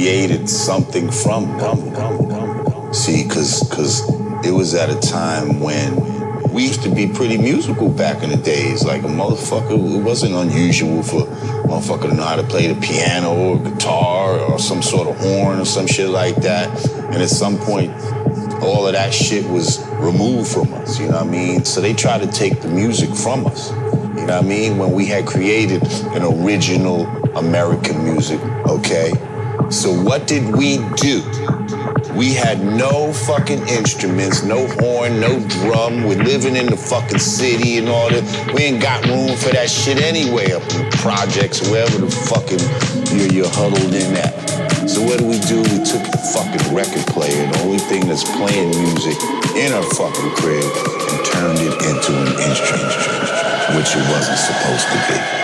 created something from them. See, cause cause it was at a time when we used to be pretty musical back in the days. Like a motherfucker, it wasn't unusual for a motherfucker to know how to play the piano or guitar or some sort of horn or some shit like that. And at some point, all of that shit was removed from us, you know what I mean? So they tried to take the music from us. You know what I mean? When we had created an original American music, okay? So what did we do? We had no fucking instruments, no horn, no drum. We're living in the fucking city and all that. We ain't got room for that shit anyway up in the projects, wherever the fucking you're, you're huddled in at. So what do we do? We took the fucking record player, the only thing that's playing music in our fucking crib, and turned it into an instrument, which it wasn't supposed to be.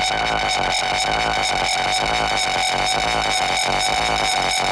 すごい!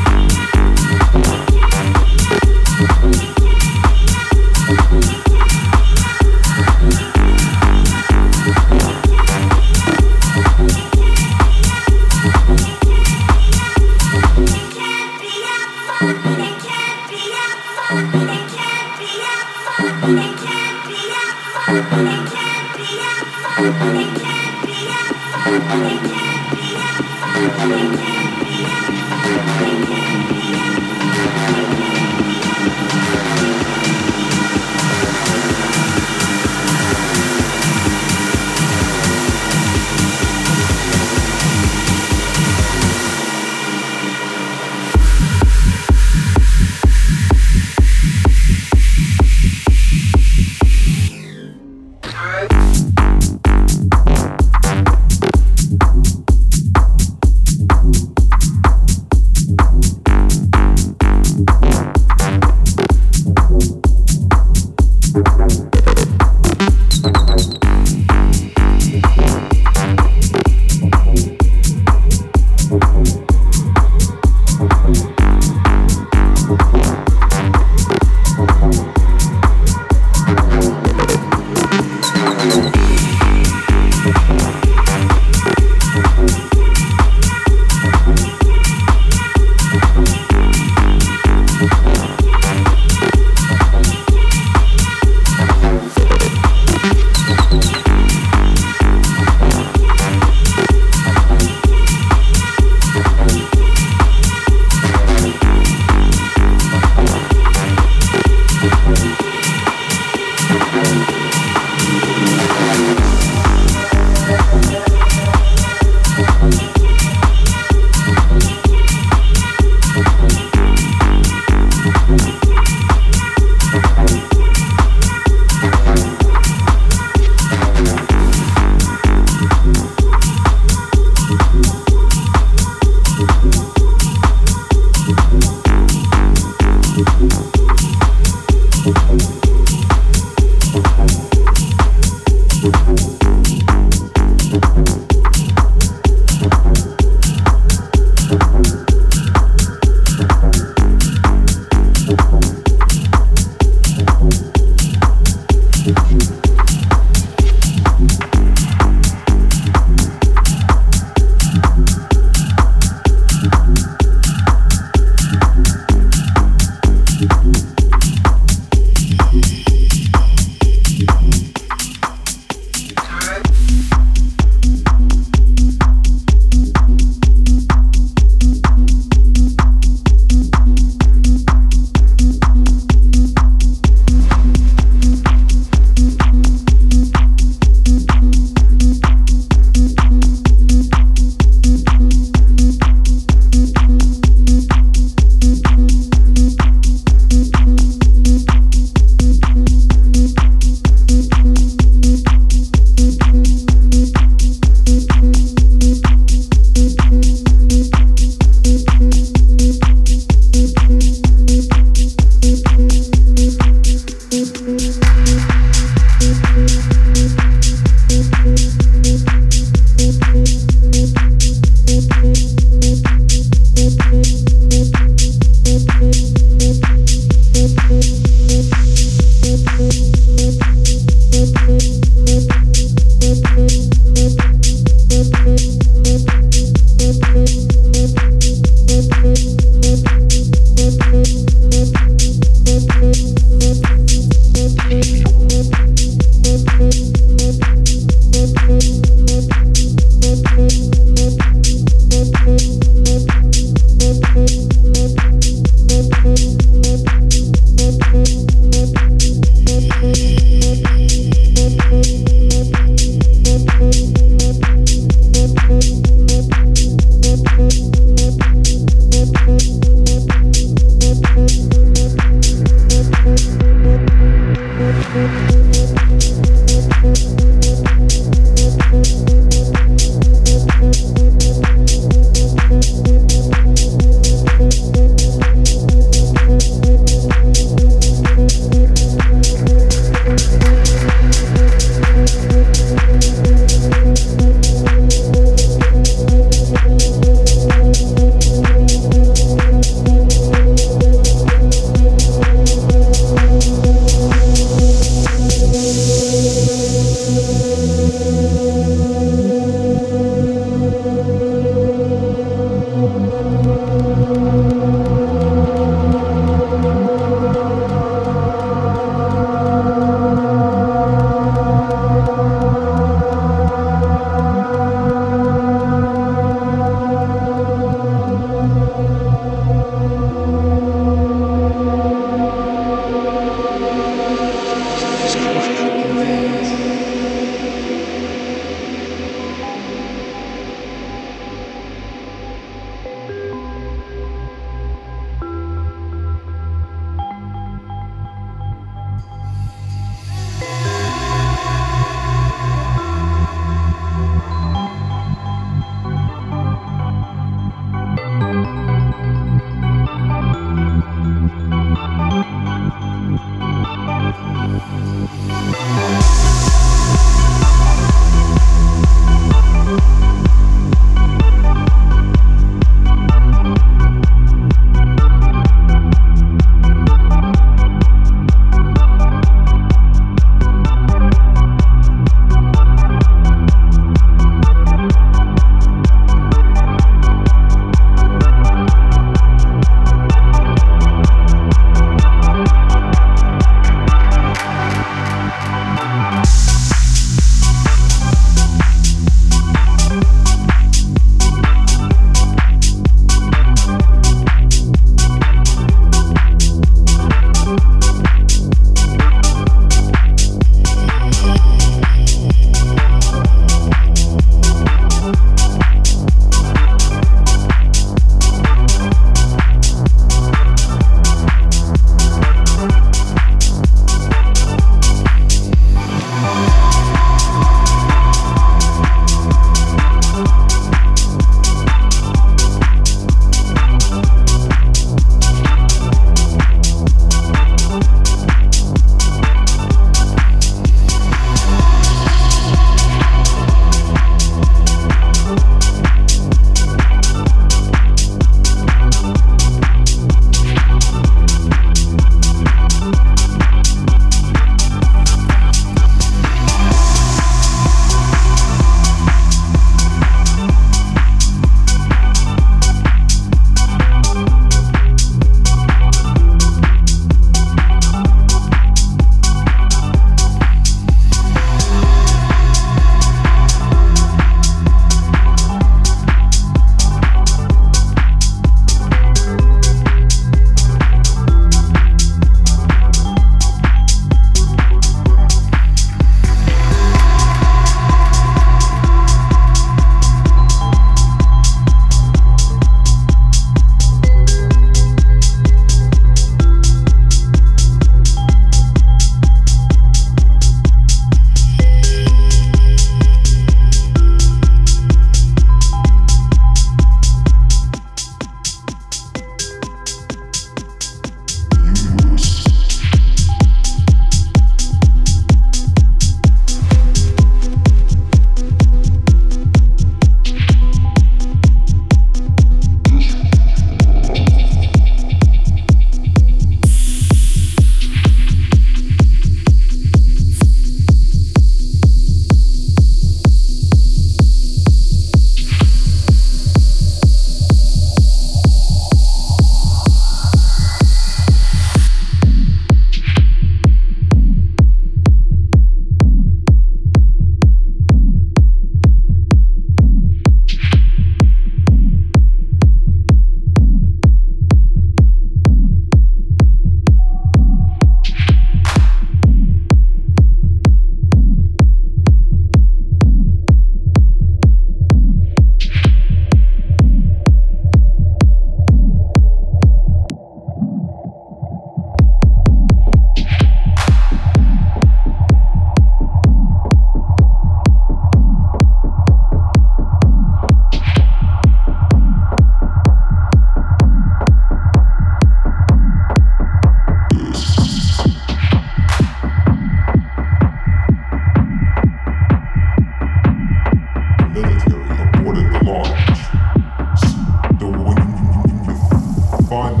find